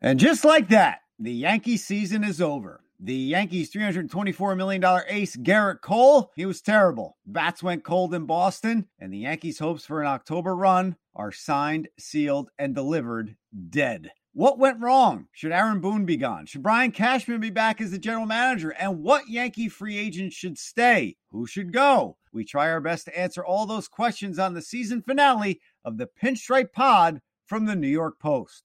And just like that, the Yankee season is over. The Yankees' $324 million ace, Gerrit Cole, he was terrible. Bats went cold in Boston, and the Yankees' hopes for an October run are signed, sealed, and delivered dead. What went wrong? Should Aaron Boone be gone? Should Brian Cashman be back as the general manager? And what Yankee free agent should stay? Who should go? We try our best to answer all those questions on the season finale of the Pinstripe Pod from the New York Post.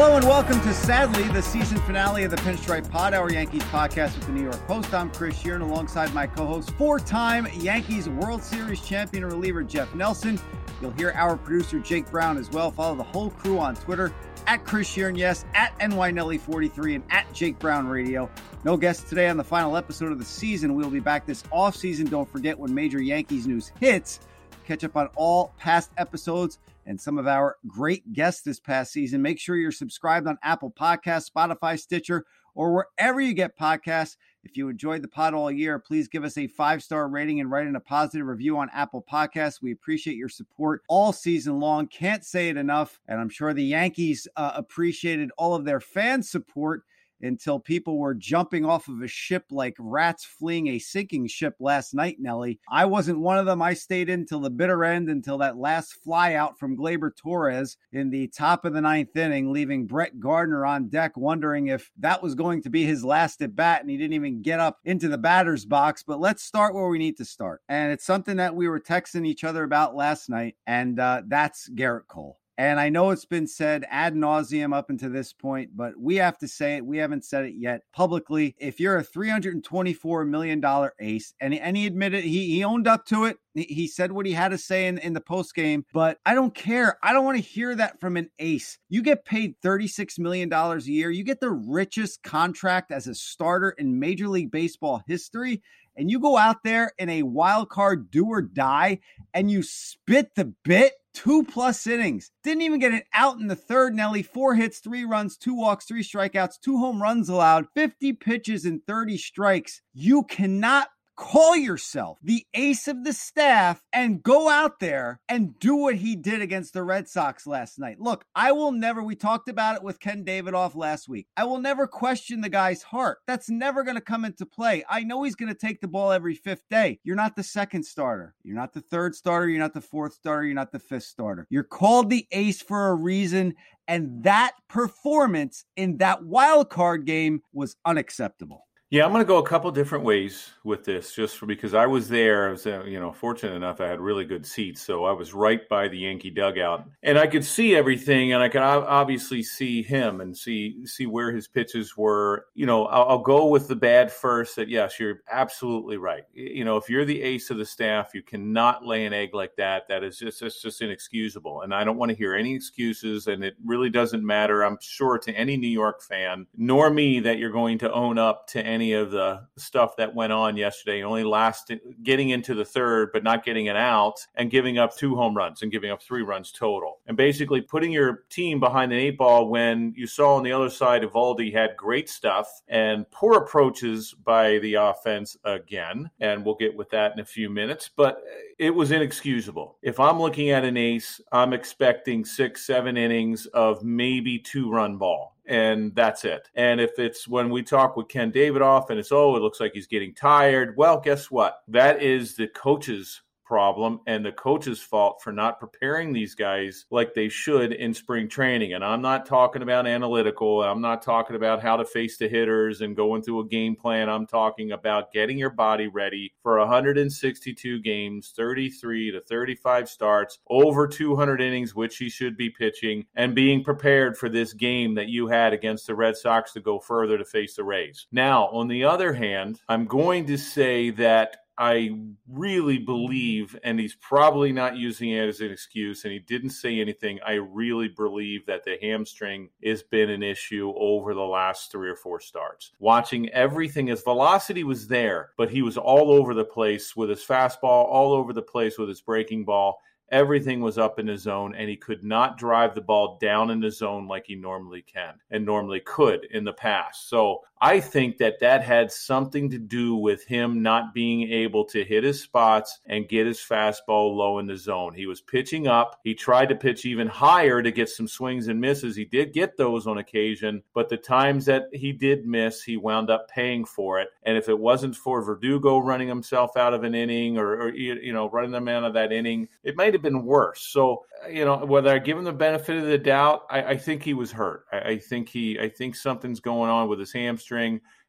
Hello and welcome to sadly the season finale of the Pinstripe Pod, our Yankees podcast with the New York Post. I'm Chris Shearn alongside my co-host, four-time Yankees World Series champion reliever Jeff Nelson. You'll hear our producer Jake Brown as well. Follow the whole crew on Twitter at Chris Shearn, yes, at NYNelly43 and at Jake Brown Radio. No guests today on the final episode of the season. We'll be back this off season. Don't forget when major Yankees news hits. Catch up on all past episodes and some of our great guests this past season. Make sure you're subscribed on Apple Podcasts, Spotify, Stitcher, or wherever you get podcasts. If you enjoyed the pod all year, please give us a five star rating and write in a positive review on Apple Podcasts. We appreciate your support all season long. Can't say it enough. And I'm sure the Yankees uh, appreciated all of their fan support until people were jumping off of a ship like rats fleeing a sinking ship last night, Nelly. I wasn't one of them. I stayed in till the bitter end until that last fly out from Gleyber Torres in the top of the ninth inning, leaving Brett Gardner on deck wondering if that was going to be his last at bat, and he didn't even get up into the batter's box. But let's start where we need to start. And it's something that we were texting each other about last night, and uh, that's Gerrit Cole. And I know it's been said ad nauseum up until this point, but we have to say it. We haven't said it yet publicly. If you're a $324 million ace, and, and he admitted he, he owned up to it, he said what he had to say in, in the post game, but I don't care. I don't want to hear that from an ace. You get paid $36 million a year. You get the richest contract as a starter in Major League Baseball history and you go out there in a wild card do or die and you spit the bit two plus innings. Didn't even get it out in the third, Nelly. Four hits, three runs, two walks, three strikeouts, two home runs allowed, 50 pitches and 30 strikes. You cannot call yourself the ace of the staff and go out there and do what he did against the Red Sox last night. Look, I will never, we talked about it with Ken Davidoff last week. I will never question the guy's heart. That's never going to come into play. I know he's going to take the ball every fifth day. You're not the second starter. You're not the third starter. You're not the fourth starter. You're not the fifth starter. You're called the ace for a reason. And that performance in that wild card game was unacceptable. Yeah, I'm going to go a couple different ways with this, just for, because I was there. I was, uh, you know, fortunate enough I had really good seats, so I was right by the Yankee dugout, and I could see everything, and I could obviously see him and see see where his pitches were. You know, I'll, I'll go with the bad first. That yes, you're absolutely right. You know, if you're the ace of the staff, you cannot lay an egg like that. That is just that's just inexcusable, and I don't want to hear any excuses. And it really doesn't matter. I'm sure to any New York fan, nor me, that you're going to own up to any any of the stuff that went on yesterday. Only last getting into the third, but not getting it out, and giving up two home runs and giving up three runs total, and basically putting your team behind an eight ball when you saw on the other side Eovaldi had great stuff and poor approaches by the offense again, and we'll get with that in a few minutes. But it was inexcusable. If I'm looking at an ace, I'm expecting six, seven innings of maybe two run ball and that's it. And if it's when we talk with Ken Davidoff and it's, oh, it looks like he's getting tired, well, guess what? That is the coach's problem and the coach's fault for not preparing these guys like they should in spring training. And I'm not talking about analytical. I'm not talking about how to face the hitters and going through a game plan. I'm talking about getting your body ready for 162 games, 33 to 35 starts, over 200 innings, which he should be pitching, and being prepared for this game that you had against the Red Sox to go further to face the Rays. Now, on the other hand, I'm going to say that I really believe, and he's probably not using it as an excuse, and he didn't say anything. I really believe that the hamstring has been an issue over the last three or four starts. Watching everything, his velocity was there, but he was all over the place with his fastball, all over the place with his breaking ball everything was up in the zone and he could not drive the ball down in the zone like he normally can and normally could in the past. So I think that that had something to do with him not being able to hit his spots and get his fastball low in the zone. He was pitching up. He tried to pitch even higher to get some swings and misses. He did get those on occasion, but the times that he did miss, he wound up paying for it. And if it wasn't for Verdugo running himself out of an inning or, or you know, running them out of that inning, it might have been worse. So, you know, whether I give him the benefit of the doubt, I, I think he was hurt. I, I think he, I think something's going on with his hamstring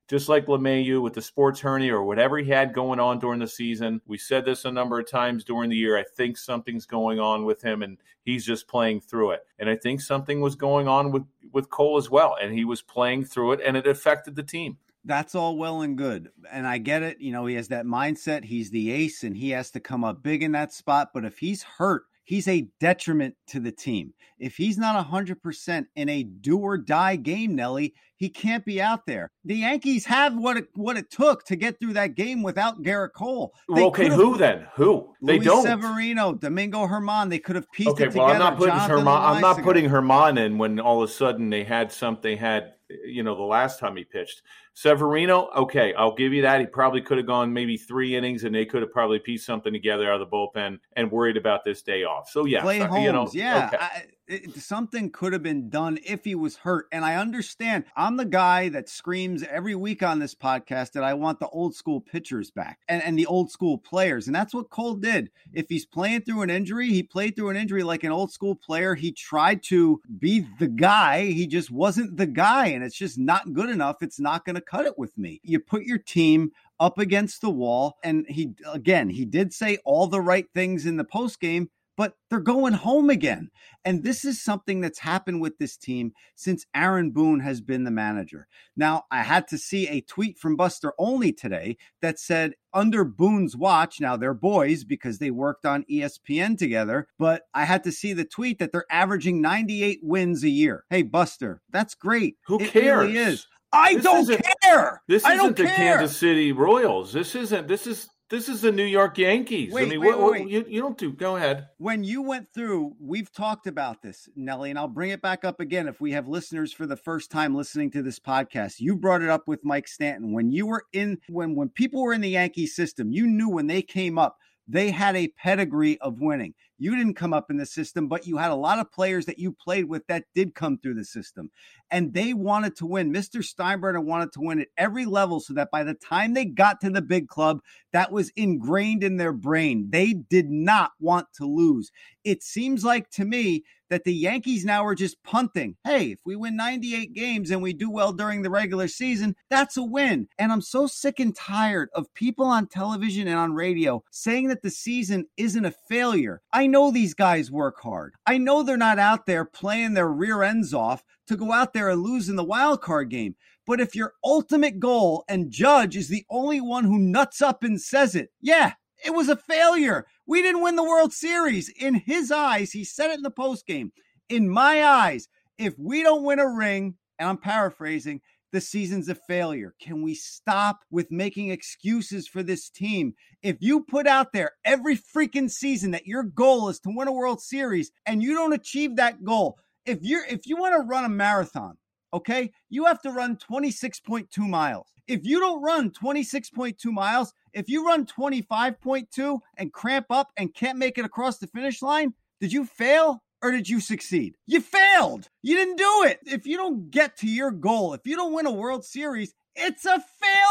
just like LeMahieu with the sports hernia or whatever he had going on during the season. We said this a number of times during the year. I think something's going on with him and he's just playing through it. And I think something was going on with, with Cole as well. And he was playing through it and it affected the team. That's all well and good. And I get it. You know, he has that mindset. He's the ace and he has to come up big in that spot. But if he's hurt, he's a detriment to the team. If he's not 100% in a do or die game, Nelly, he can't be out there. The Yankees have what it, what it took to get through that game without Gerrit Cole. They okay, who then? Who? They Luis don't. Severino, Domingo Germán, They could have pieced okay, it together. well, I'm not putting Jonathan Germán. I'm not putting Germán in when all of a sudden they had something. Had you know the last time he pitched Severino? Okay, I'll give you that. He probably could have gone maybe three innings, and they could have probably pieced something together out of the bullpen and worried about this day off. So yeah, Clay Holmes, you know, yeah. okay. I, it, something could have been done if he was hurt. And I understand. I'm the guy that screams every week on this podcast that I want the old school pitchers back and, and the old school players. And that's what Cole did. If he's playing through an injury, he played through an injury like an old school player. He tried to be the guy. He just wasn't the guy. And it's just not good enough. It's not going to cut it with me. You put your team up against the wall. And he, again, he did say all the right things in the post game but they're going home again. And this is something that's happened with this team since Aaron Boone has been the manager. Now, I had to see a tweet from Buster Olney today that said, under Boone's watch, now they're boys because they worked on ESPN together, but I had to see the tweet that they're averaging 98 wins a year. Hey, Buster, that's great. Who It cares? really is. I This don't isn't- care. This I isn't don't the care. Kansas City Royals. This isn't. This is. This is the New York Yankees. I mean, wait, what, what- you you don't do. Go ahead. when you went through, we've talked about this, Nelly, and I'll bring it back up again if we have listeners for the first time listening to this podcast. You brought it up with Mike Stanton. When you were in when when people were in the Yankee system, you knew when they came up, they had a pedigree of winning. You didn't come up in the system, but you had a lot of players that you played with that did come through the system. And they wanted to win. Mr. Steinbrenner wanted to win at every level so that by the time they got to the big club, that was ingrained in their brain. They did not want to lose. It seems like to me that the Yankees now are just punting. Hey, if we win 98 games and we do well during the regular season, that's a win. And I'm so sick and tired of people on television and on radio saying that the season isn't a failure. I know these guys work hard. I know they're not out there playing their rear ends off to go out there and lose in the wild card game. But if your ultimate goal and Judge is the only one who nuts up and says it, yeah, it was a failure. We didn't win the World Series. In his eyes, he said it in the postgame. In my eyes, if we don't win a ring, and I'm paraphrasing, the season's a failure. Can we stop with making excuses for this team? If you put out there every freaking season that your goal is to win a World Series and you don't achieve that goal, if you're if you want to run a marathon, okay, you have to run 26.2 miles. If you don't run 26.2 miles, if you run 25.2 and cramp up and can't make it across the finish line, did you fail or did you succeed? You failed. You didn't do it. If you don't get to your goal, if you don't win a World Series, it's a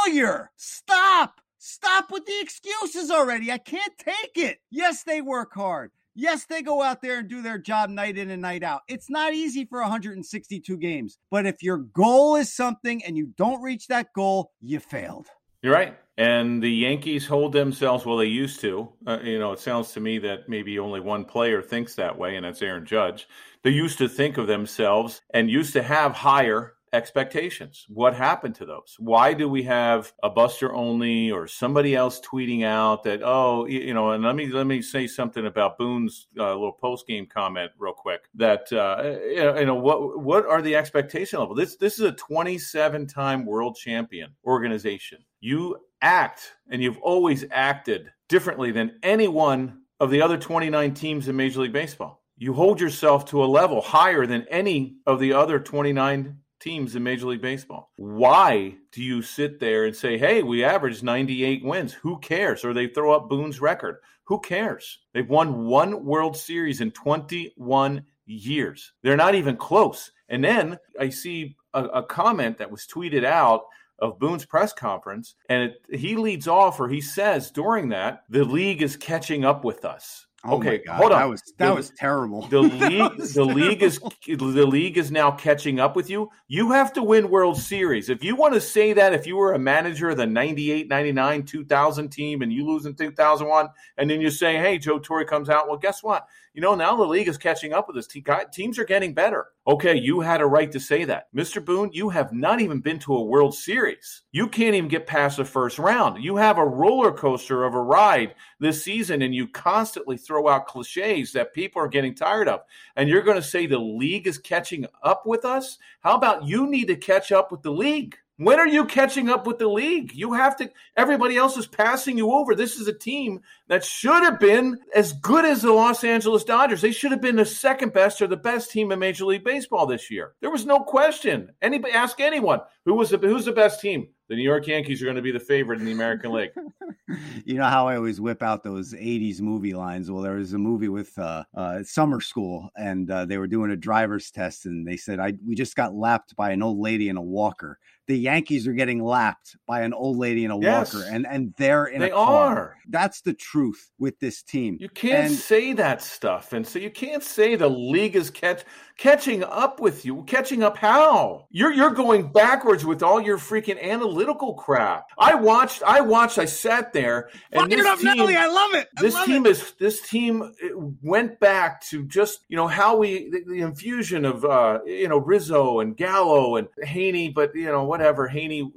failure. Stop. Stop with the excuses already. I can't take it. Yes, they work hard. Yes, they go out there and do their job night in and night out. It's not easy for 162 games, but if your goal is something and you don't reach that goal, you failed. You're right. And the Yankees hold themselves, well, they used to. Uh, you know, it sounds to me that maybe only one player thinks that way, and that's Aaron Judge. They used to think of themselves and used to have higher expectations. What happened to those? Why do we have a Buster Olney or somebody else tweeting out that oh you know? And let me let me say something about Boone's uh, little post game comment real quick. That uh, you know what what are the expectation level? This this is a 27 time world champion organization. You act and you've always acted differently than anyone of the other 29 teams in Major League Baseball. You hold yourself to a level higher than any of the other 29 teams in Major League Baseball. Why do you sit there and say, hey, we averaged 98 wins? Who cares? Or they throw up Boone's record. Who cares? They've won one World Series in 21 years. They're not even close. And then I see a, a comment that was tweeted out of Boone's press conference, and it, he leads off, or he says during that, the league is catching up with us. Oh okay, hold on. That was that The- was terrible. The league, the league is the league is now catching up with you. You have to win World Series. If you want to say that, if you were a manager of the 98, 99, 2000 team and you lose in 2001, and then you say, hey, Joe Torre comes out, well, guess what? You know, now the league is catching up with us. Teams are getting better. Okay, you had a right to say that. Mr. Boone, you have not even been to a World Series. You can't even get past the first round. You have a roller coaster of a ride this season, and you constantly throw out cliches that people are getting tired of. And you're going to say the league is catching up with us? How about you need to catch up with the league? When are you catching up with the league? You have to, everybody else is passing you over. This is a team that should have been as good as the Los Angeles Dodgers. They should have been the second best or the best team in Major League Baseball this year. There was no question. Anybody ask anyone who was the, who's the best team? The New York Yankees are going to be the favorite in the American League. you know how I always whip out those '80s movie lines. Well, there was a movie with uh, uh, summer school, and uh, they were doing a driver's test, and they said, "I we just got lapped by an old lady in a walker." The Yankees are getting lapped by an old lady in a Yes. walker, and and they're in They a car. are. That's the truth with this team. You can't And- say that stuff, and so you can't say the league is catch catching up with you. Catching up how? You're you're going backwards with all your freaking analytical crap. I watched. I watched. I sat there, and Fired this up, team, Nelly. I love it. I this love team it. is this team went back to just you know how we the, the infusion of uh you know Rizzo and Gallo and Heaney, but you know whatever Heaney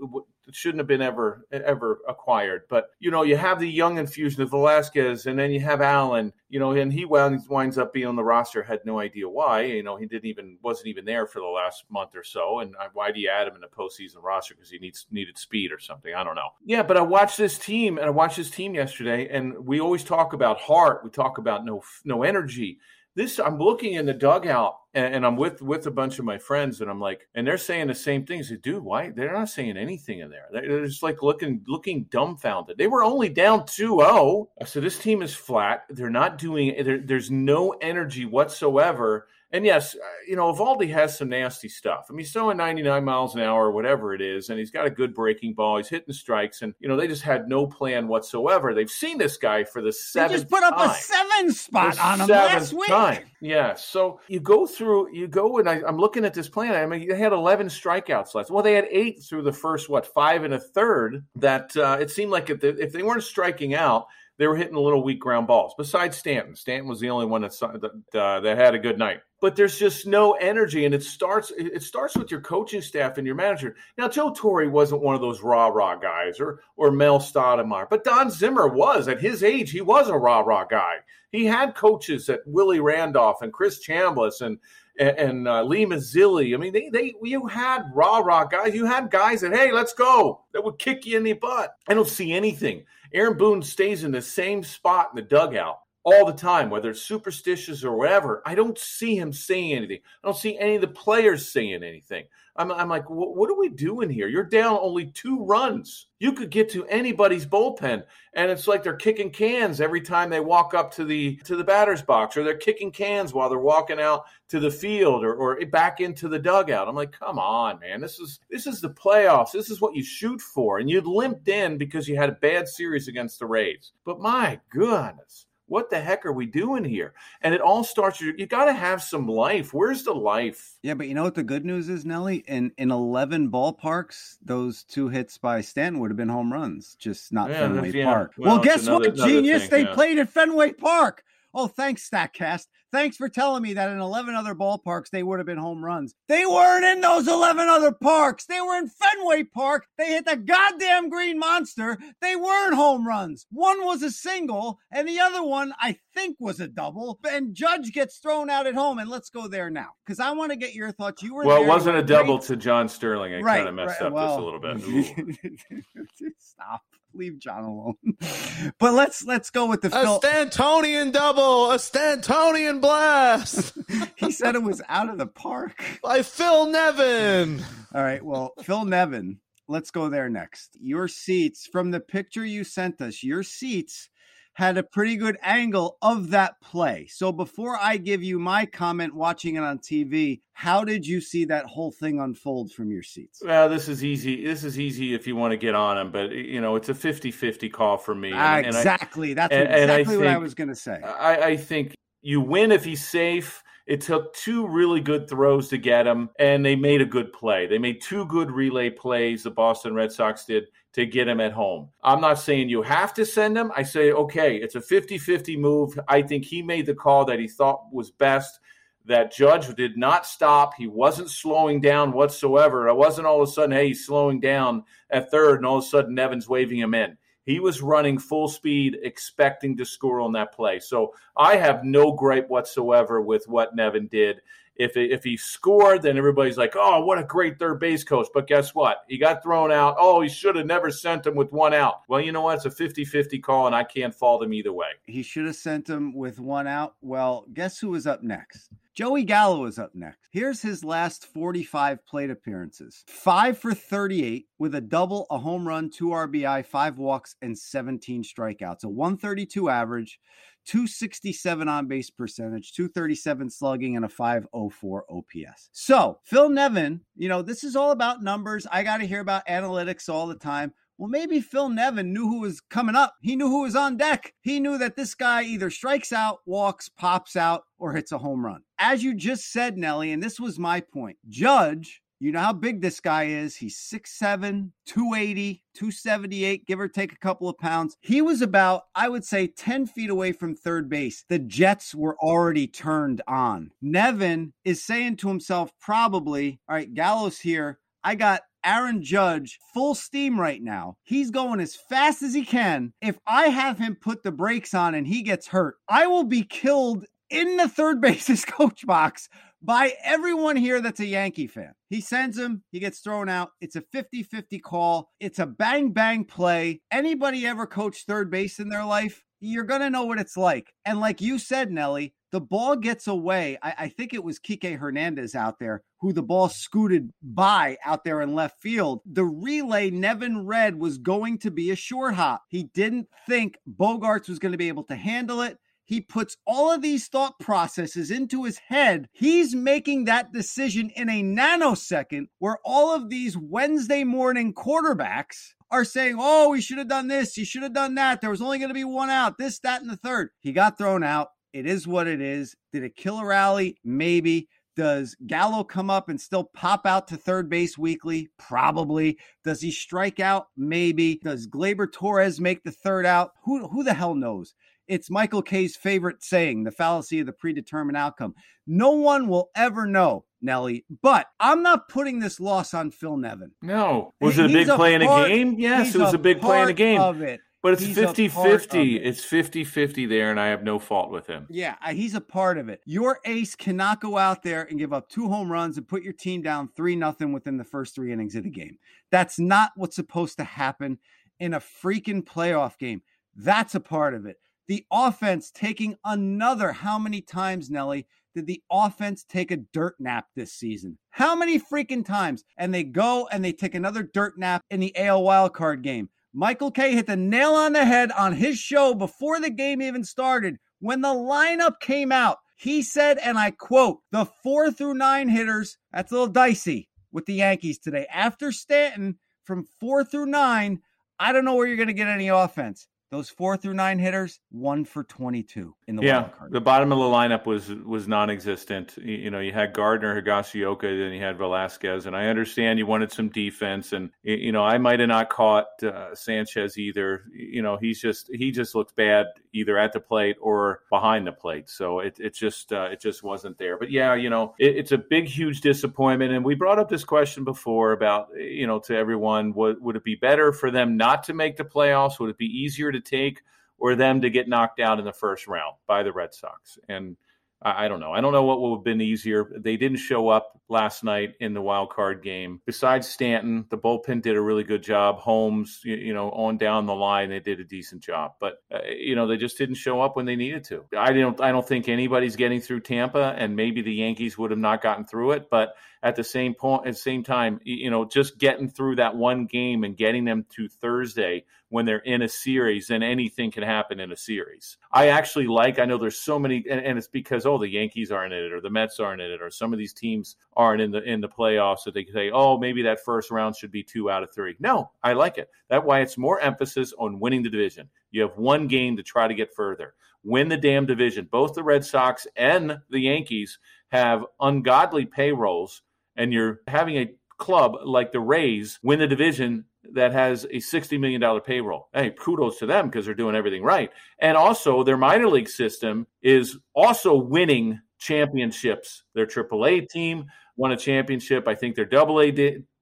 shouldn't have been ever ever acquired. But you know you have the young infusion of Velazquez, and then you have Allen. You know, and he winds, winds up being on the roster. Had no idea why. You know, he didn't even wasn't even there for the last month or so. And why do you add him in the postseason roster? Because he needs needed speed or something. I don't know. Yeah, but I watched this team, and I watched this team yesterday, and we always talk about heart. We talk about no no energy. This I'm looking in the dugout, and, and I'm with with a bunch of my friends, and I'm like, and they're saying the same things. Say, Dude, why? They're not saying anything in there. They're just like looking looking dumbfounded. They were only down 2-0. I said, this team is flat. They're not doing. There, there's no energy whatsoever. And yes, uh, you know, Eovaldi has some nasty stuff. I mean, he's throwing 99 miles an hour, whatever it is, and he's got a good breaking ball. He's hitting strikes, and you know, they just had no plan whatsoever. They've seen this guy for the They seventh just put up time a seven spot the on him last week. Time. Yeah. So you go through, you go, and I, I'm looking at this plan. I mean, they had 11 strikeouts last. Well, they had eight through the first what five and a third. That uh, it seemed like if they, if they weren't striking out. They were hitting a little weak ground balls. Besides Stanton, Stanton was the only one that that, uh, that had a good night. But there's just no energy, and it starts. It starts with your coaching staff and your manager. Now, Joe Torre wasn't one of those rah rah guys, or or Mel Stottlemyre, but Don Zimmer was. At his age, he was a rah rah guy. He had coaches at Willie Randolph and Chris Chambliss and and, and uh, Lee Mazzilli. I mean, they they you had rah rah guys. You had guys that hey, let's go. That would kick you in the butt. I don't see anything. Aaron Boone stays in the same spot in the dugout all the time, whether it's superstitious or whatever. I don't see him saying anything. I don't see any of the players saying anything. I'm, I'm like, what, are we doing here? You're down only two runs. You could get to anybody's bullpen, and it's like they're kicking cans every time they walk up to the to the batter's box, or they're kicking cans while they're walking out to the field or, or back into the dugout. I'm like, come on, man. This is this is the playoffs. This is what you shoot for. And you limped in because you had a bad series against the Rays. But my goodness what the heck are we doing here? And it all starts. You, got to have some life. Where's the life? Yeah, but you know what the good news is, Nelly? In in eleven ballparks, those two hits by Stanton would have been home runs, just not Yeah, Fenway yeah. Park. Well, Well, guess another- what, genius? thing, they yeah. played at Fenway Park. Oh, thanks, Statcast. Thanks for telling me that in 11 other ballparks they would have been home runs. They weren't in those 11 other parks. They were in Fenway Park. They hit the goddamn green monster. They weren't home runs. One was a single, and the other one, I think, was a double. And Judge gets thrown out at home. And let's go there now because I want to get your thoughts. You were Well, it wasn't a were double to John Sterling. I Right, kind of messed right, up well, just a little bit. Stop. Leave John alone. but let's let's go with the A Phil. Stantonian double, a Stantonian blast he said it was out of the park. by Phil Nevin. All right. Well, Phil Nevin, let's go there next. Your seats from the picture you sent us, your seats had a pretty good angle of that play. So before I give you my comment watching it on TV, how did you see that whole thing unfold from your seats? Well, this is easy. This is easy if you want to get on him, but you know it's a 50-50 call for me. Ah, And- and I- exactly. That's and- and I exactly what I was going to say. I, I think you win if he's safe. It took two really good throws to get him, and they made a good play. They made two good relay plays, the Boston Red Sox did, to get him at home. I'm not saying you have to send him. I say, okay, it's a 50 50 move. I think he made the call that he thought was best. That Judge did not stop. He wasn't slowing down whatsoever. It wasn't all of a sudden, hey, he's slowing down at third, and all of a sudden Nevin's waving him in. He was running full speed, expecting to score on that play. So I have no gripe whatsoever with what Nevin did. If if he scored, then everybody's like, "Oh, what a great third base coach!" But guess what? He got thrown out. Oh, he should have never sent him with one out. Well, you know what? It's a 50-50 call, and I can't fault him either way. he should have sent him with one out. Well, guess who was up next? Joey Gallo is up next. Here's his last 45 plate appearances 5 for 38 with a double, a home run, 2 RBI, 5 walks, and 17 strikeouts. A 132 average, 267 on base percentage, 237 slugging, and a 504 OPS. So, Phil Nevin, you know, this is all about numbers. I got to hear about analytics all the time. Well, maybe Phil Nevin knew who was coming up. He knew who was on deck. He knew that this guy either strikes out, walks, pops out, or hits a home run. As you just said, Nelly, and this was my point, Judge, you know how big this guy is. He's 6'7, 280, 278, give or take a couple of pounds. He was about, I would say, 10 feet away from third base. The Jets were already turned on. Nevin is saying to himself, probably, all right, Gallo's here. I got Aaron Judge full steam right now. He's going as fast as he can. If I have him put the brakes on and he gets hurt, I will be killed in the third base's coach box by everyone here that's a Yankee fan. He sends him, he gets thrown out. It's a 50 50 call, it's a bang bang play. Anybody ever coached third base in their life? You're going to know what it's like. And like you said, Nelly, the ball gets away. I, I, think it was Kike Hernandez out there who the ball scooted by out there in left field. The relay Nevin read was going to be a short hop. He didn't think Bogaerts was going to be able to handle it. He puts all of these thought processes into his head. He's making that decision in a nanosecond where all of these Wednesday morning quarterbacks are saying, oh, we should have done this. You should have done that. There was only going to be one out, this, that, and the third. He got thrown out. It is what it is. Did it kill a rally? Maybe. Does Gallo come up and still pop out to third base weekly? Probably. Does he strike out? Maybe. Does Gleyber Torres make the third out? Who, who the hell knows? It's Michael Kay's favorite saying, the fallacy of the predetermined outcome. No one will ever know, Nelly, but I'm not putting this loss on Phil Nevin. No. Was it a big play in a game? Yes, it was a big play in a game. Of it. But it's He's a 50 part of 50. it. It's 50 50 there, and I have no fault with him. Yeah, he's a part of it. Your ace cannot go out there and give up two home runs and put your team down 3 nothing within the first 3 innings of the game. That's not what's supposed to happen in a freaking playoff game. That's a part of it. The offense taking another how many times, Nelly, did the offense take a dirt nap this season? How many freaking times? And they go and they take another dirt nap in the AL wildcard game. Michael Kay hit the nail on the head on his show before the game even started. When the lineup came out, he said, and I quote, the four through nine hitters, that's a little dicey with the Yankees today. After Stanton from four through nine, I don't know where you're going to get any offense. Those four through nine hitters, one for 22 in the yeah, wild card. the bottom of the lineup was was non-existent. You, you know, you had Gardner, Higashioka, then you had Velazquez, and I understand you wanted some defense, and you know, I might have not caught uh, Sanchez either. You know, he's just he just looked bad either at the plate or behind the plate, so it it just uh, it just wasn't there. But yeah, you know, it, it's a big, huge disappointment, and we brought up this question before about you know to everyone, would would it be better for them not to make the playoffs? Would it be easier to take? or them to get knocked out in the first round by the Red Sox. And I, don't know. I don't know what would have been easier. They didn't show up last night in the wild card game. Besides Stanton, the bullpen did a really good job. Holmes, you, you know, on down the line, they did a decent job. But uh, you know, they just didn't show up when they needed to. I don't. I don't think anybody's getting through Tampa, and maybe the Yankees would have not gotten through it. But at the same point, at the same time, you know, just getting through that one game and getting them to Thursday when they're in a series, then anything can happen in a series. I actually like. I know there's so many, and, and it's because oh, the Yankees aren't in it, or the Mets aren't in it, or some of these teams aren't in the in the playoffs that they can say, oh, maybe that first round should be two out of three. No, I like it. That why it's more emphasis on winning the division. You have one game to try to get further. Win the damn division. Both the Red Sox and the Yankees have ungodly payrolls, and you're having a club like the Rays win the division that has a $60 million payroll. Hey, kudos to them because they're doing everything right. And also, their minor league system is also winning championships. Their AAA team won a championship. I think their AA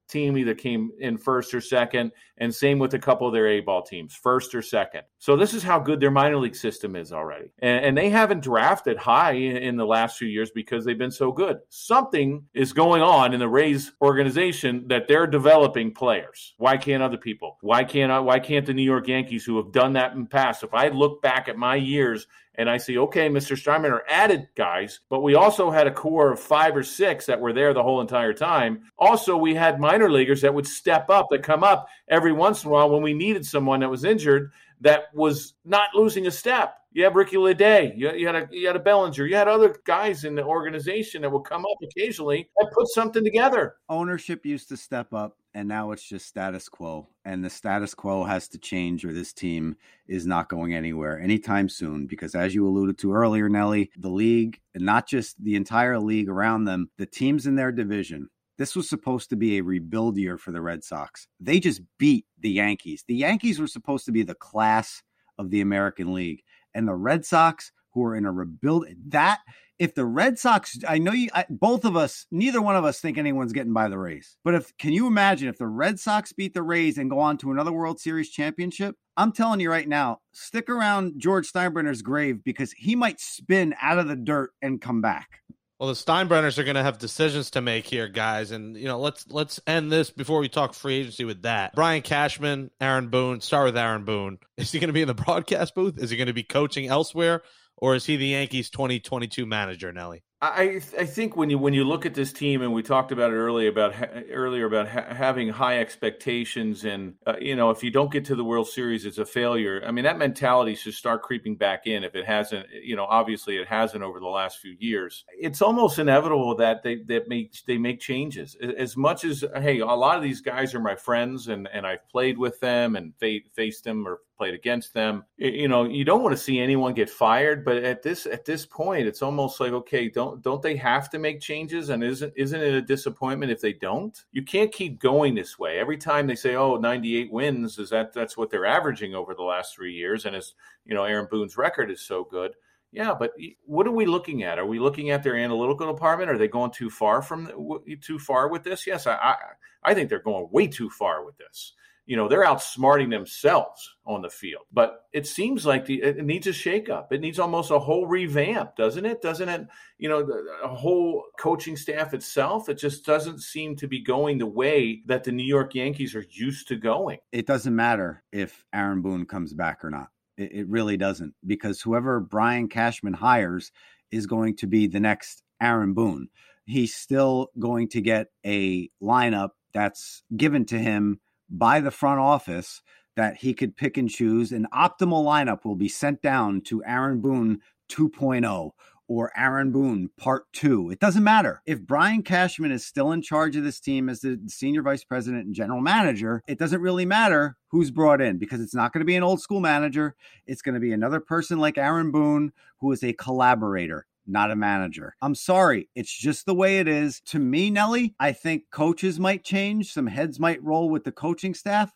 team either came in first or second, and same with a couple of their A ball teams, first or second. So this is how good their minor league system is already. And, and they haven't drafted high in, in the last few years because they've been so good. Something is going on in the Rays organization that they're developing players. Why can't other people? Why can't I, why can't the New York Yankees who have done that in the past? If I look back at my years and I see, okay, Mr. Steinbrenner added guys, but we also had a core of five or six that were there the whole entire time. Also, we had minor leaguers that would step up, that come up every once in a while when we needed someone that was injured that was not losing a step. You have Ricky Ledee, you, you had a you had a Bellinger, you had other guys in the organization that would come up occasionally and put something together. Ownership used to step up, and now it's just status quo. And the status quo has to change, or this team is not going anywhere anytime soon. Because as you alluded to earlier, Nelly, the league, and not just the entire league around them, the teams in their division, this was supposed to be a rebuild year for the Red Sox. They just beat the Yankees. The Yankees were supposed to be the class of the American League. And the Red Sox, who are in a rebuild, that if the Red Sox, I know you, I, both of us, neither one of us think anyone's getting by the Rays. But if, can you imagine if the Red Sox beat the Rays and go on to another World Series championship? I'm telling you right now, stick around George Steinbrenner's grave because he might spin out of the dirt and come back. Well, the Steinbrenners are going to have decisions to make here, guys, and you know, let's let's end this before we talk free agency with that. Brian Cashman, Aaron Boone. Start with Aaron Boone. Is he going to be in the broadcast booth? Is he going to be coaching elsewhere, or is he the Yankees 2022 manager, Nelly? I I think when you when you look at this team and we talked about it earlier about earlier about ha- having high expectations and uh, you know if you don't get to the World Series it's a failure. I mean that mentality should start creeping back in if it hasn't. You know obviously it hasn't over the last few years. It's almost inevitable that they that make they make changes. As much as hey a lot of these guys are my friends and and I've played with them and fa- faced them or played against them. You know, you don't want to see anyone get fired, but at this at this point, it's almost like okay, don't don't they have to make changes? And isn't isn't it a disappointment if they don't? You can't keep going this way. Every time they say, "Oh, 98 wins," is that that's what they're averaging over the last three years, and as you know, Aaron Boone's record is so good. Yeah, but what are we looking at? Are we looking at their analytical department? Are they going too far from too far with this? Yes, I I, I think they're going way too far with this you know they're outsmarting themselves on the field. But it seems like the, it needs a shakeup. It needs almost a whole revamp doesn't it? Doesn't it you know a whole coaching staff itself? It just doesn't seem to be going the way that the new york yankees are used to going. It doesn't matter if Aaron Boone comes back or not. It, it really doesn't because whoever Brian Cashman hires is going to be the next Aaron Boone. He's still going to get a lineup that's given to him by the front office that he could pick and choose. An optimal lineup will be sent down to Aaron Boone 2.0 or Aaron Boone part two. It doesn't matter. If Brian Cashman is still in charge of this team as the senior vice president and general manager, it doesn't really matter who's brought in because it's not going to be an old school manager. It's going to be another person like Aaron Boone who is a collaborator not a manager. I'm sorry. It's just the way it is. To me, Nelly, I think coaches might change, some heads might roll with the coaching staff.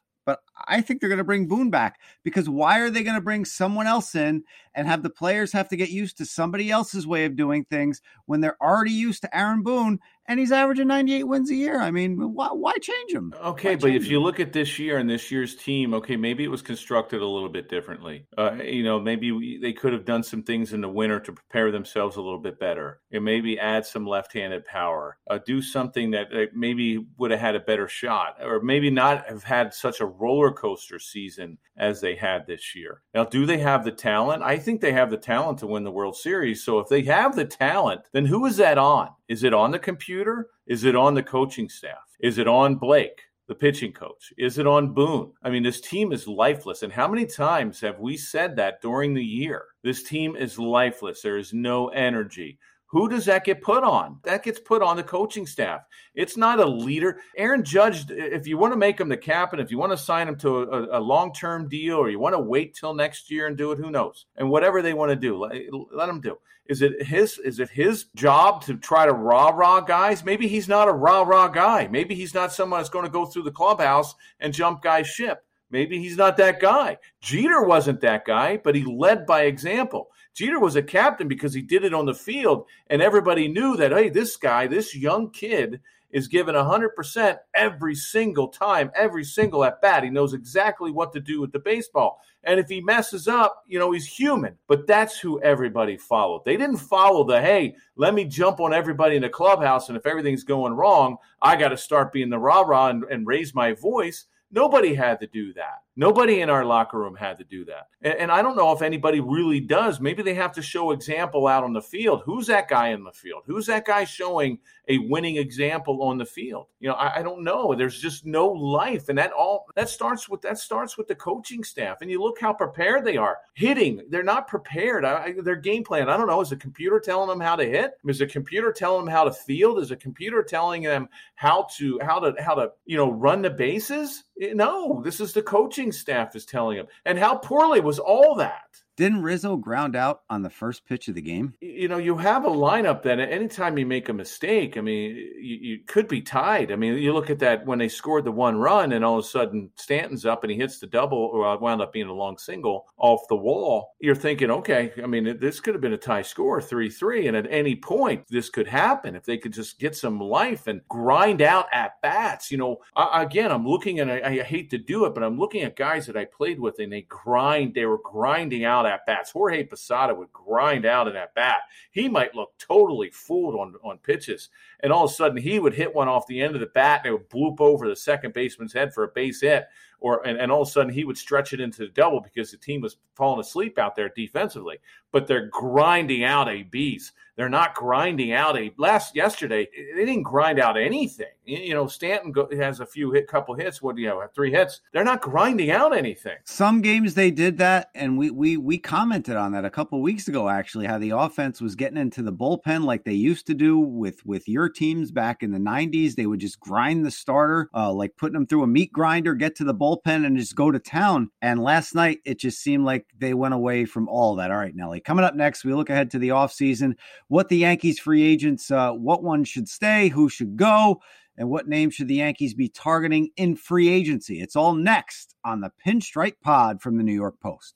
I think they're going to bring Boone back because why are they going to bring someone else in and have the players have to get used to somebody else's way of doing things when they're already used to Aaron Boone and he's averaging 98 wins a year. I mean, why, why change him? Okay, but if you look at this year and this year's team, okay, maybe it was constructed a little bit differently. Uh, you know, maybe we, they could have done some things in the winter to prepare themselves a little bit better, and maybe add some left-handed power, uh, do something that uh, maybe would have had a better shot, or maybe not have had such a roller coaster season as they had this year. Now, do they have the talent? I think they have the talent to win the World Series. So if they have the talent, then who is that on? Is it on the computer? Is it on the coaching staff? Is it on Blake? the pitching coach? Is it on Boone? I mean, this team is lifeless. And how many times have we said that during the year? This team is lifeless. There is no energy. Who does that get put on? That gets put on the coaching staff. It's not a leader. Aaron Judge, if you want to make him the captain, if you want to sign him to a, a long term deal, or you want to wait till next year and do it, who knows? And whatever they want to do, let, let them do. Is it his? Is it his job to try to rah rah guys? Maybe he's not a rah rah guy. Maybe he's not someone that's going to go through the clubhouse and jump guys ship. Maybe he's not that guy. Jeter wasn't that guy, but he led by example. Jeter was a captain because he did it on the field, and everybody knew that, hey, this guy, this young kid, is given 100% every single time, every single at bat. He knows exactly what to do with the baseball. And if he messes up, you know, he's human. But that's who everybody followed. They didn't follow the, hey, let me jump on everybody in the clubhouse, and if everything's going wrong, I got to start being the rah rah and, and raise my voice. Nobody had to do that. Nobody in our locker room had to do that. And, and, I don't know if anybody really does. Maybe they have to show example out on the field. Who's that guy in the field? Who's that guy showing a winning example on the field? You know, I, I don't know. There's just no life. And that all that starts with that starts with the coaching staff. And you look how prepared they are. Hitting, they're not prepared. I, their game plan, I don't know. Is the computer telling them how to hit? Is the computer telling them how to field? Is the computer telling them how to how to how to, you know, run the bases? No, this is the coaching staff is telling him. And how poorly was all that? Didn't Rizzo ground out on the first pitch of the game? You know, you have a lineup that anytime you make a mistake, I mean, you, you, could be tied. I mean, you look at that when they scored the one run, and all of a sudden Stanton's up and he hits the double, or wound up being a long single off the wall. You're thinking, okay, I mean, this could have been a tie score, 3 3. And at any point, this could happen if they could just get some life and grind out at bats. You know, I, again, I'm looking and I, I hate to do it, but I'm looking at guys that I played with and they grind, they were grinding out at bats. Jorge Posada would grind out an at bat. He might look totally fooled on, on pitches. And all of a sudden he would hit one off the end of the bat and it would bloop over the second baseman's head for a base hit. Or and, and all of a sudden he would stretch it into the double because the team was falling asleep out there defensively. But they're grinding out a beast. They're not grinding out a last yesterday. They didn't grind out anything. You know, Stanton go, has a few hit, couple hits. What do you have? Three hits. They're not grinding out anything. Some games they did that, and we we we commented on that a couple weeks ago. Actually, how the offense was getting into the bullpen like they used to do with with your teams back in the '90s. They would just grind the starter, uh, like putting them through a meat grinder, get to the bullpen, and just go to town. And last night, it just seemed like they went away from all that. All right, Nelly. Coming up next, we look ahead to the offseason what the Yankees free agents, uh, what one should stay, who should go, and what name should the Yankees be targeting in free agency. It's all next on the Pinstripe Pod from the New York Post.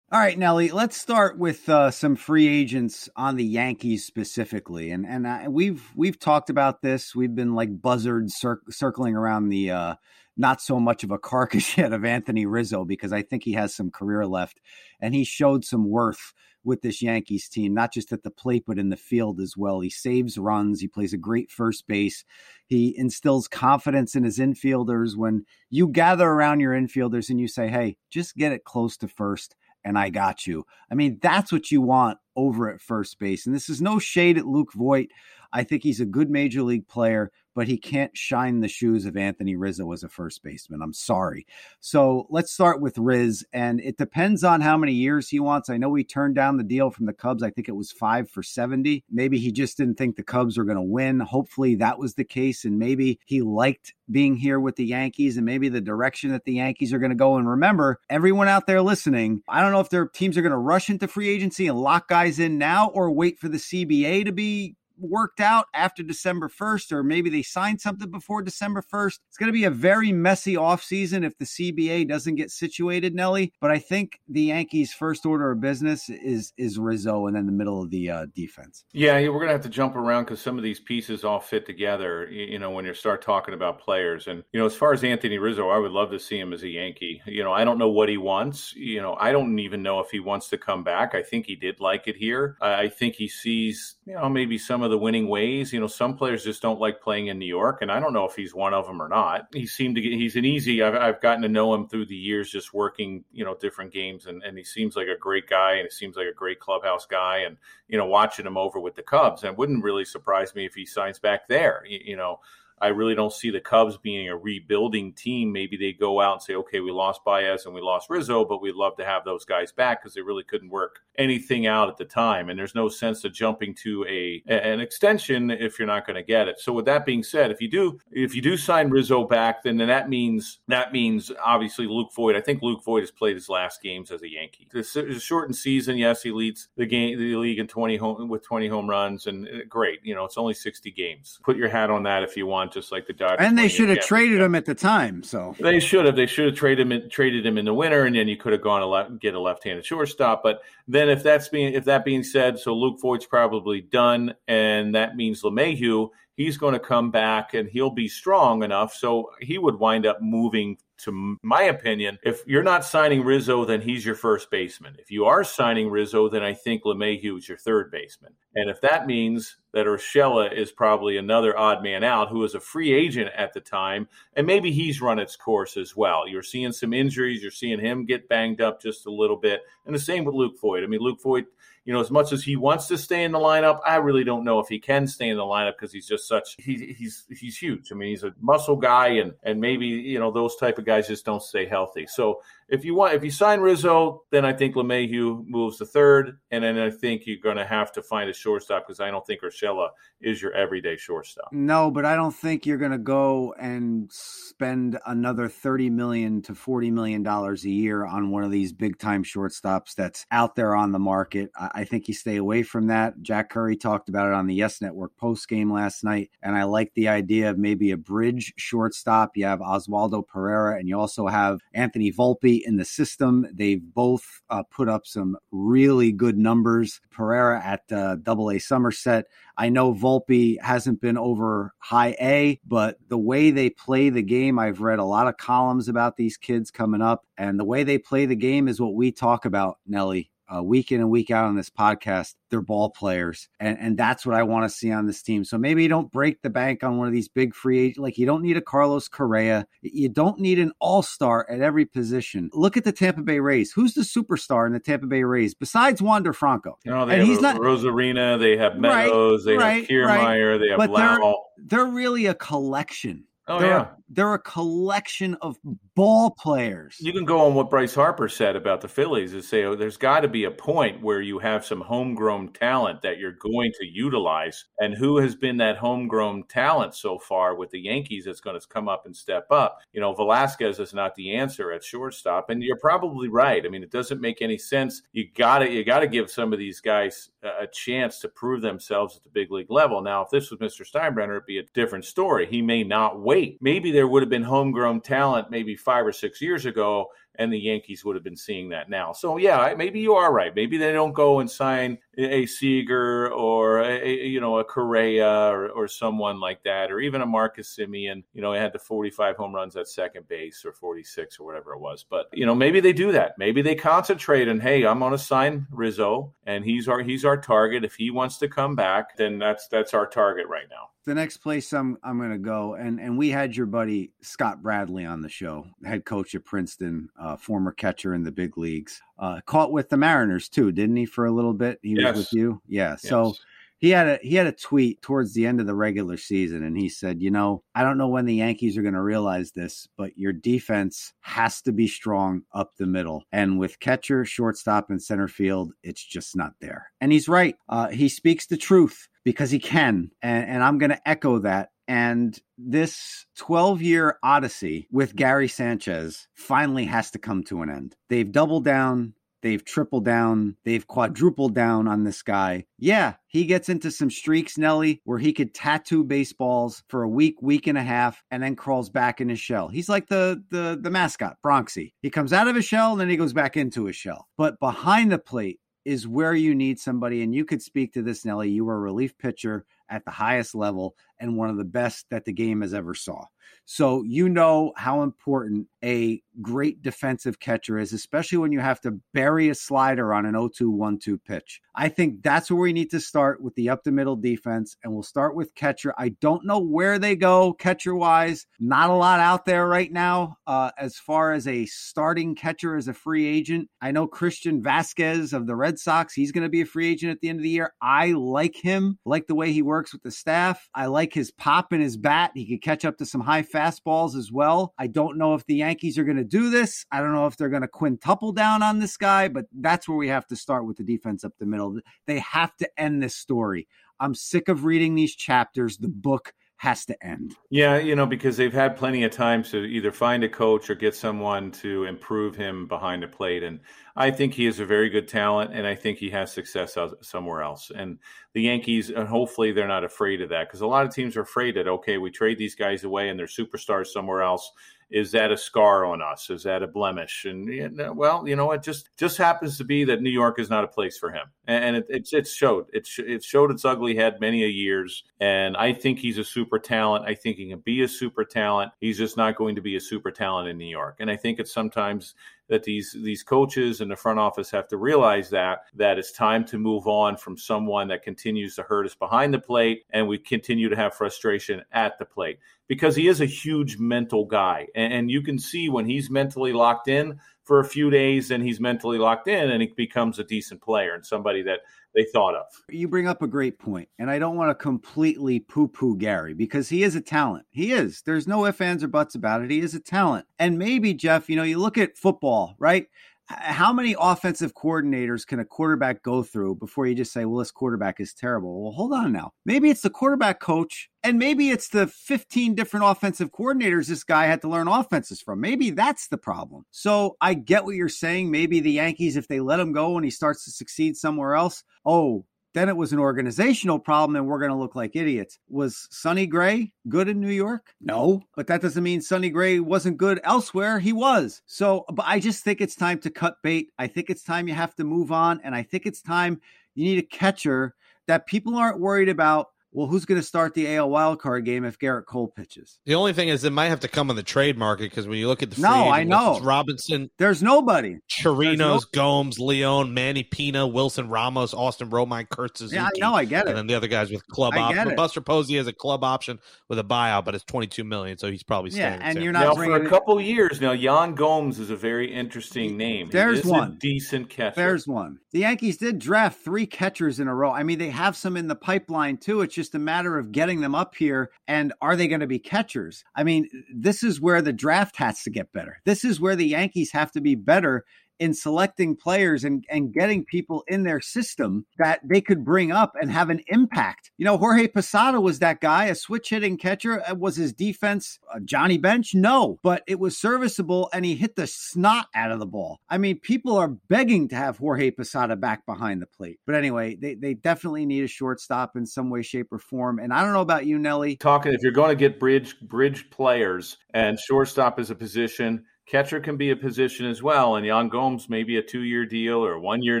All right, Nelly, let's start with uh, some free agents on the Yankees specifically, and and uh, we've we've talked about this. We've been like buzzards cir- circling around the uh, not so much of a carcass yet of Anthony Rizzo because I think he has some career left, and he showed some worth with this Yankees team, not just at the plate but in the field as well. He saves runs, he plays a great first base, he instills confidence in his infielders. When you gather around your infielders and you say, "Hey, just get it close to first." And I got you. I mean, that's what you want over at first base. And this is no shade at Luke Voit. I think he's a good major league player, but he can't shine the shoes of Anthony Rizzo as a first baseman. I'm sorry. So let's start with Riz, and it depends on how many years he wants. I know he turned down the deal from the Cubs. I think it was five for 70. Maybe he just didn't think the Cubs were going to win. Hopefully that was the case, and maybe he liked being here with the Yankees and maybe the direction that the Yankees are going to go. And remember, everyone out there listening, I don't know if their teams are going to rush into free agency and lock guys in now or wait for the CBA to be worked out after December 1st, or maybe they signed something before December 1st. It's going to be a very messy offseason if the CBA doesn't get situated, Nelly. But I think the Yankees' first order of business is is Rizzo and then the middle of the uh, defense. Yeah, we're going to have to jump around because some of these pieces all fit together, you know, when you start talking about players. And, you know, as far as Anthony Rizzo, I would love to see him as a Yankee. You know, I don't know what he wants. You know, I don't even know if he wants to come back. I think he did like it here. I think he sees, you know, maybe some of the winning ways. You know, some players just don't like playing in New York, and I don't know if he's one of them or not. He seemed to get, he's an easy, I've, I've gotten to know him through the years just working, you know, different games, and, and he seems like a great guy, and he seems like a great clubhouse guy, and, you know, watching him over with the Cubs, and wouldn't really surprise me if he signs back there, you, you know. I really don't see the Cubs being a rebuilding team. Maybe they go out and say, okay, we lost Baez and we lost Rizzo, but we'd love to have those guys back because they really couldn't work anything out at the time. And there's no sense of jumping to a an extension if you're not going to get it. So with that being said, if you do if you do sign Rizzo back, then, then that means that means obviously Luke Voit. I think Luke Voit has played his last games as a Yankee. It's a shortened season. Yes, he leads the game the league in 20 home with 20 home runs and uh, great. You know, it's only 60 games. Put your hat on that if you want, just like the Dodgers. And they should have traded him at the time. So They should have. They should have traded him in, traded him in the winter, and then you could have gone a left, get a left-handed shortstop. But then, if that's being if that being said, so Luke Voit's probably done, and that means LeMahieu. He's going to come back, and he'll be strong enough, so he would wind up moving. To my opinion, if you're not signing Rizzo, then he's your first baseman. If you are signing Rizzo, then I think LeMahieu is your third baseman. And if that means that Urshela is probably another odd man out who is a free agent at the time, and maybe he's run its course as well. You're seeing some injuries, you're seeing him get banged up just a little bit. And the same with Luke Voit. I mean, Luke Voit, you know, as much as he wants to stay in the lineup, I really don't know if he can stay in the lineup because he's just such he, he's he's huge. I mean, he's a muscle guy, and and maybe you know those type of guys just don't stay healthy. So if you want, if you sign Rizzo, then I think LeMahieu moves to third, and then I think you're going to have to find a shortstop because I don't think Urshela is your everyday shortstop. No, but I don't think you're going to go and spend another 30 million to 40 million dollars a year on one of these big time shortstops that's out there on the market. I, I think you stay away from that. Jack Curry talked about it on the Yes Network post game last night, and I like the idea of maybe a bridge shortstop. You have Oswaldo Pereira, and you also have Anthony Volpe in the system. They've both uh, put up some really good numbers. Pereira at uh, Double A Somerset. I know Volpe hasn't been over high A, but the way they play the game, I've read a lot of columns about these kids coming up, and the way they play the game is what we talk about, Nelly. Uh, week in and week out on this podcast, they're ball players, and and that's what I want to see on this team. So maybe you don't break the bank on one of these big free agents. Like you don't need a Carlos Correa, you don't need an all star at every position. Look at the Tampa Bay Rays. Who's the superstar in the Tampa Bay Rays besides Wander Franco? You know, they And have he's not- Arozarena, they have Right, Meadows, they right, have Kiermaier, they have But they're- They're really a collection. Oh they're, yeah. they're a collection of ball players. You can go on what Bryce Harper said about the Phillies and say, oh, there's got to be a point where you have some homegrown talent that you're going to utilize. And who has been that homegrown talent so far with the Yankees that's going to come up and step up? You know, Velazquez is not the answer at shortstop. And you're probably right. I mean, it doesn't make any sense. You got to you got to give some of these guys a chance to prove themselves at the big league level. Now, if this was Mr. Steinbrenner, it'd be a different story. He may not wait. Maybe there would have been homegrown talent maybe five or six years ago, and the Yankees would have been seeing that now. So yeah, maybe you are right. Maybe they don't go and sign a Seager or a- you know a Correa or, or someone like that, or even a Marcus Semien. You know, he had the 45 home runs at second base or 46 or whatever it was. But you know, maybe they do that. Maybe they concentrate and hey, I'm going to sign Rizzo, and he's our he's our target. If he wants to come back, then that's that's our target right now. the next place I'm I'm going to go, and and we had your buddy Scott Bradley on the show, head coach at Princeton, uh, former catcher in the big leagues, uh, caught with the Mariners too, didn't he? For a little bit, he Yes. was with you, yeah. So Yes. He had a he had a tweet towards the end of the regular season and he said you know i don't know when the yankees are going to realize this but your defense has to be strong up the middle and with catcher shortstop and center field it's just not there and he's right uh, he speaks the truth because he can and, and i'm going to echo that and this 12 year odyssey with Gary Sanchez finally has to come to an end. They've doubled down. They've tripled down. They've quadrupled down on this guy. Yeah, he gets into some streaks, Nelly, where he could tattoo baseballs for a week, week and a half, and then crawls back in his shell. He's like the the the mascot, Bronxy. He comes out of his shell and then he goes back into his shell. But behind the plate is where you need somebody, and you could speak to this, Nelly. You were a relief pitcher at the highest level and one of the best that the game has ever saw. So you know how important a great defensive catcher is, especially when you have to bury a slider on an 0-2-1-2 pitch. I think that's where we need to start with the up the middle defense, and we'll start with catcher. I don't know where they go catcher wise. Not a lot out there right now uh, as far as a starting catcher as a free agent. I know Christian Vasquez of the Red Sox. He's going to be a free agent at the end of the year. I like him. like the way he works with the staff. I like his pop and his bat. He could catch up to some high fastballs as well. I don't know if the Yankees are going to do this. I don't know if they're going to quintuple down on this guy, but that's where we have to start with the defense up the middle. They have to end this story. I'm sick of reading these chapters. The book has to end. Yeah, you know, because they've had plenty of time to either find a coach or get someone to improve him behind the plate. And I think he is a very good talent, and I think he has success somewhere else. And the Yankees, and hopefully, they're not afraid of that because a lot of teams are afraid that, okay, we trade these guys away and they're superstars somewhere else is that a scar on us? Is that a blemish? And well, you know, it just just happens to be that New York is not a place for him, and it it's it showed it it showed its ugly head many a years. And I think he's a super talent. I think he can be a super talent. He's just not going to be a super talent in New York. And I think it's sometimes that these these coaches and the front office have to realize that that it's time to move on from someone that continues to hurt us behind the plate and we continue to have frustration at the plate. Because he is a huge mental guy and, and you can see when he's mentally locked in for a few days and he's mentally locked in and he becomes a decent player and somebody that they thought of. You bring up a great point, and I don't want to completely poo poo Gary because he is a talent. He is. There's no ifs, ands, or buts about it. He is a talent. And maybe, Jeff, you know, you look at football, right? How many offensive coordinators can a quarterback go through before you just say, well, this quarterback is terrible? Well, hold on now. Maybe it's the quarterback coach, and maybe it's the 15 different offensive coordinators this guy had to learn offenses from. Maybe that's the problem. So I get what you're saying. Maybe the Yankees, if they let him go and he starts to succeed somewhere else, oh, then it was an organizational problem and we're going to look like idiots. Was Sonny Gray good in New York? No, but that doesn't mean Sonny Gray wasn't good elsewhere. He was. So, but I just think it's time to cut bait. I think it's time you have to move on. And I think it's time you need a catcher that people aren't worried about well, who's going to start the AL wildcard game if Gerrit Cole pitches? The only thing is, it might have to come on the trade market because when you look at the no, I know Robinson, there's nobody. Chirinos, no- Gomes, Leone, Manny Pina, Wilson Ramos, Austin Romine, Kurt Suzuki. Yeah, I know, I get it. And then the other guys with club option. Buster Posey has a club option with a buyout, but it's 22 million, so he's probably staying. Yeah, and you're not now for a couple years now. Yan Gomes is a very interesting name. There's one decent catcher. There's one. The Yankees did draft three catchers in a row. I mean, they have some in the pipeline too. It's just a matter of getting them up here. And are they going to be catchers? I mean, this is where the draft has to get better. This is where the Yankees have to be better in selecting players and, and getting people in their system that they could bring up and have an impact. You know, Jorge Posada was that guy, a switch hitting catcher. Uh, was his defense Johnny Bench? No, but it was serviceable and he hit the snot out of the ball. I mean, people are begging to have Jorge Posada back behind the plate. But anyway, they, they definitely need a shortstop in some way, shape, or form. And I don't know about you, Nelly. Talking, if you're going to get bridge bridge players and shortstop is a position, Catcher can be a position as well, and Yan Gomes maybe a two-year deal or a one-year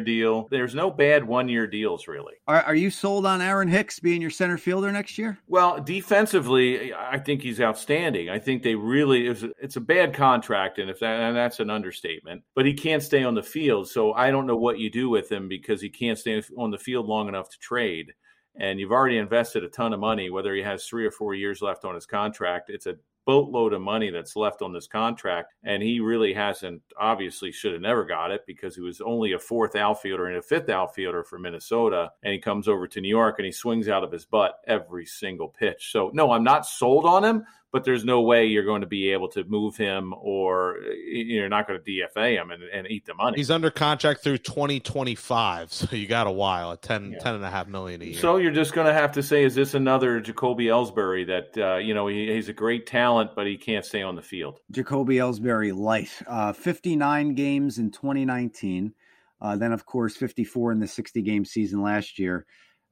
deal. There's no bad one-year deals really. Are, are you sold on Aaron Hicks being your center fielder next year? Well, defensively, I think he's outstanding. I think they really it's, it's a bad contract, and if that and that's an understatement. But he can't stay on the field, so I don't know what you do with him because he can't stay on the field long enough to trade and you've already invested a ton of money, whether he has three or four years left on his contract, it's a boatload of money that's left on this contract, and he really hasn't. Obviously, should have never got it because he was only a fourth outfielder and a fifth outfielder for Minnesota, and he comes over to New York and he swings out of his butt every single pitch. So no, I'm not sold on him, but there's no way you're going to be able to move him or you're not going to DFA him and, and eat the money. He's under contract through 2025, so you got a while at 10, Yeah. 10 and a half million a year. So you're just going to have to say, is this another Jacoby Ellsbury that uh, you know he, he's a great talent, but he can't stay on the field? Jacoby Ellsbury light. Uh, 59 games in 2019. Uh, then, of course, 54 in the 60 game season last year.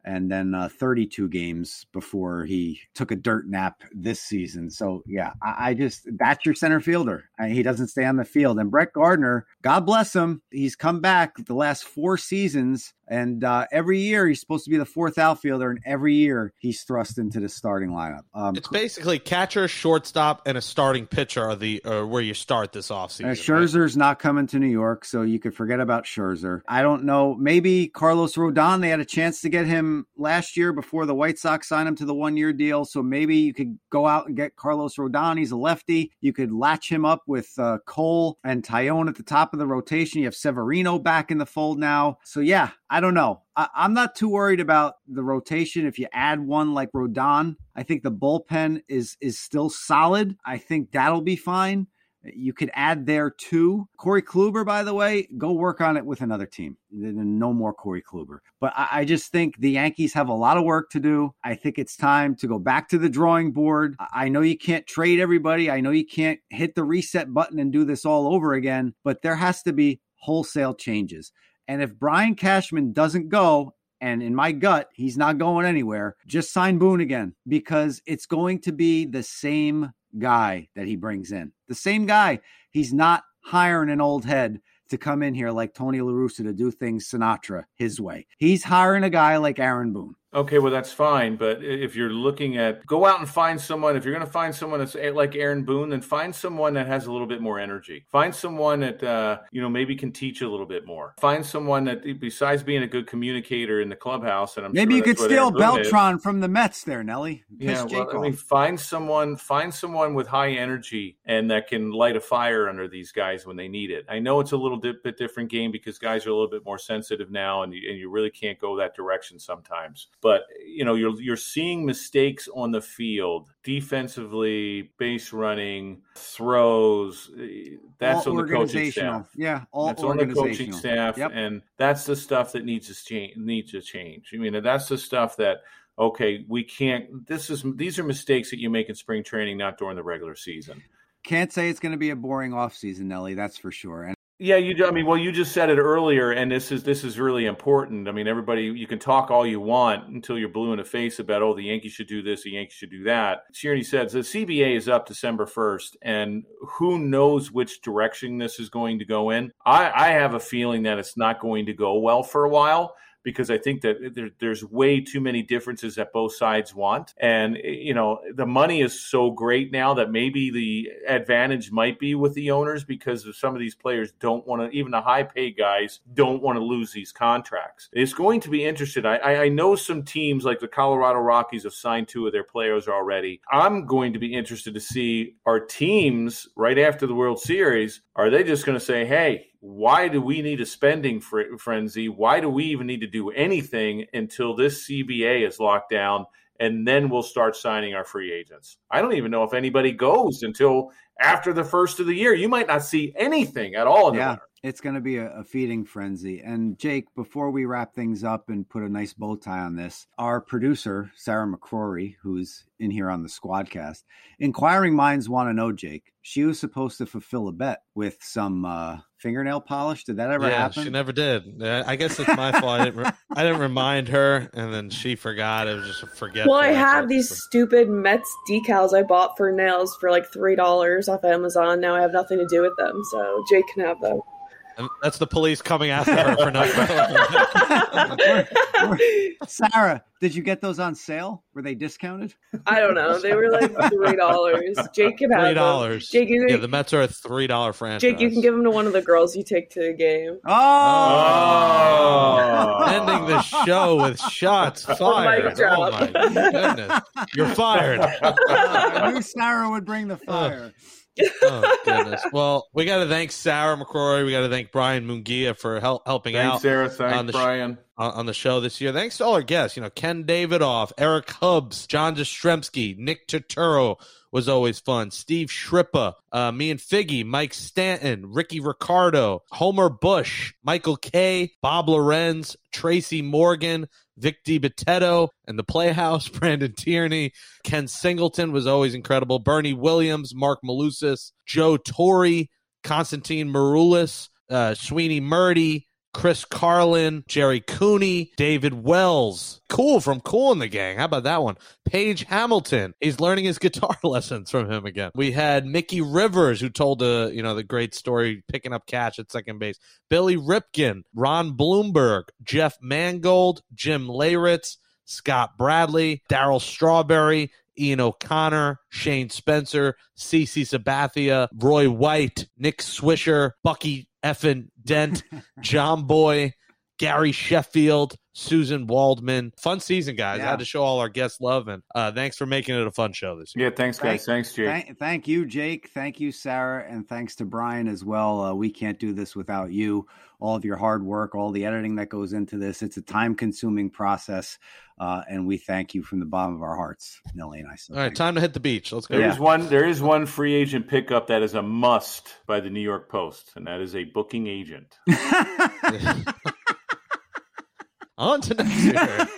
And then uh, 32 games before he took a dirt nap this season. So, yeah, I, I just, that's your center fielder. I, he doesn't stay on the field. And Brett Gardner, God bless him, he's come back the last four seasons. And uh, every year he's supposed to be the fourth outfielder. And every year he's thrust into the starting lineup. Um, it's basically catcher, shortstop, and a starting pitcher are the uh, where you start this offseason. Uh, right? Scherzer's not coming to New York, so you could forget about Scherzer. I don't know. Maybe Carlos Rodon. They had a chance to get him last year before the White Sox signed him to the one-year deal. So maybe you could go out and get Carlos Rodon. He's a lefty. You could latch him up with uh, Cole and Taillon at the top of the rotation. You have Severino back in the fold now. So yeah, I don't know. I, I'm not too worried about the rotation. If you add one like Rodon, I think the bullpen is is still solid. I think that'll be fine. You could add there too. Corey Kluber, by the way, go work on it with another team. No more Corey Kluber. But I, I just think the Yankees have a lot of work to do. I think it's time to go back to the drawing board. I know you can't trade everybody. I know you can't hit the reset button and do this all over again, but there has to be wholesale changes. And if Brian Cashman doesn't go, and in my gut, he's not going anywhere, just sign Boone again because it's going to be the same guy that he brings in. The same guy. He's not hiring an old head to come in here like Tony La Russa to do things Sinatra his way. He's hiring a guy like Aaron Boone. Okay, well that's fine, but if you're looking at go out and find someone, if you're going to find someone that's like Aaron Boone, then find someone that has a little bit more energy. Find someone that uh, you know maybe can teach a little bit more. Find someone that besides being a good communicator in the clubhouse, and I'm Maybe sure you could steal Boone is. Beltran from the Mets there, Nelly. Yeah, well, I mean, find someone, find someone with high energy and that can light a fire under these guys when they need it. I know it's a little bit different game because guys are a little bit more sensitive now, and you, and you really can't go that direction sometimes. But you know, you're you're seeing mistakes on the field, defensively, base running, throws. eh, That's All on the coaching staff. Yeah, all That's on the coaching staff, Yep. and that's the stuff that needs to change. Needs to change. I mean, that's the stuff that okay, we can't. This is these are mistakes that you make in spring training, not during the regular season. Can't say it's going to be a boring offseason, Nelly. That's for sure. And Yeah, you. do- I mean, well, you just said it earlier, and this is this is really important. I mean, everybody, you can talk all you want until you're blue in the face about oh, the Yankees should do this, the Yankees should do that. Tierney says the CBA is up December first, and who knows which direction this is going to go in. I, I have a feeling that it's not going to go well for a while because I think that there, there's way too many differences that both sides want. And, you know, the money is so great now that maybe the advantage might be with the owners because of some of these players don't want to, even the high paid guys don't want to lose these contracts. It's going to be interesting. I I know some teams like the Colorado Rockies have signed two of their players already. I'm going to be interested to see our teams right after the World Series, are they just going to say, hey, why do we need a spending fr- frenzy? Why do we even need to do anything until this CBA is locked down? And then we'll start signing our free agents. I don't even know if anybody goes until after the first of the year. You might not see anything at all in the yeah, winter. it's going to be a, a feeding frenzy. And Jake, before we wrap things up and put a nice bow tie on this, our producer, Sarah McCrory, who's in here on the Squadcast, inquiring minds want to know, Jake. She was supposed to fulfill a bet with some uh, fingernail polish. Did that ever yeah, happen? she never did. I guess it's my fault. I didn't, re- I didn't remind her, and then she forgot. It was just a forget. Well, I have these stupid Mets decals I bought for nails for like three dollars off Amazon. Now I have nothing to do with them, so Jake can have them. And that's the police coming after her for not. Sarah, did you get those on sale? Were they discounted? I don't know. They were like three dollars. Jake can have Three dollars. Jake, you, Yeah, the Mets are a three dollar franchise. Jake, you can give them to one of the girls you take to the game. Oh, Oh. ending the show with shots fired. Mic drop. Oh my goodness. You're fired. I knew Sarah would bring the uh, fire. Oh goodness. Well, we got to thank Sarah McCrory. We got to thank Brian Mungia for help, helping Thanks, out Sarah. on Thanks, the Brian. on, on the show this year. Thanks to all our guests. You know, Ken Davidoff, Eric Hubbs, John Jastrzemski, Nick Turturro was always fun. Steve Schirripa, uh, me and Figgy, Mike Stanton, Ricky Ricardo, Homer Bush, Michael Kay, Bob Lorenz, Tracy Morgan, Vic DiBitetto, and the Playhouse, Brandon Tierney. Ken Singleton was always incredible. Bernie Williams, Mark Malusis, Joe Torre, Constantine Maroulis, uh, Sweeney Murti, Chris Carlin, Jerry Cooney, David Wells. Kool from Kool in the Gang. How about that one? Page Hamilton. He's learning his guitar lessons from him again. We had Mickey Rivers, who told the you know the great story picking up cash at second base. Billy Ripken, Ron Blomberg, Jeff Mangold, Jim Leyritz, Scott Bradley, Darryl Strawberry, Ian O'Connor, Shane Spencer, CC Sabathia, Roy White, Nick Swisher, Bucky Effin Dent, John Boy, Gary Sheffield, Susan Waldman. Fun season, guys. I had to show all our guests love, and uh, thanks for making it a fun show this year. Yeah, thanks, guys. thanks, Jake. Thank, thank you, Jake. Thank you, Sarah. And thanks to Brian as well. Uh, we can't do this without you. All of your hard work, all the editing that goes into this. It's a time consuming process. Uh, and we thank you from the bottom of our hearts, Nelly and I. So All right, thank time to hit the beach. Let's go. There is one. There is one free agent pickup that is a must by the New York Post, and that is a booking agent. On to next year.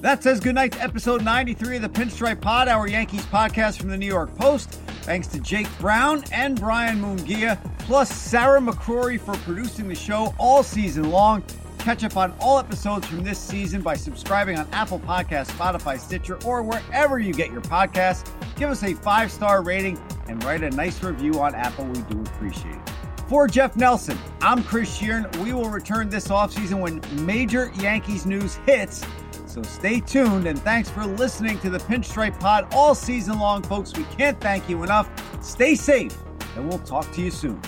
That says goodnight to episode 93 of the Pinstripe Pod, our Yankees podcast from the New York Post. Thanks to Jake Brown and Brian Mungia, plus Sarah McCrory for producing the show all season long. Catch up on all episodes from this season by subscribing on Apple Podcasts, Spotify, Stitcher, or wherever you get your podcasts. Give us a five star rating and write a nice review on Apple. We do appreciate it. For Jeff Nelson, I'm Chris Shearn. We will return this offseason when major Yankees news hits. So stay tuned and thanks for listening to the Pinstripe Pod all season long, folks. We can't thank you enough. Stay safe and we'll talk to you soon.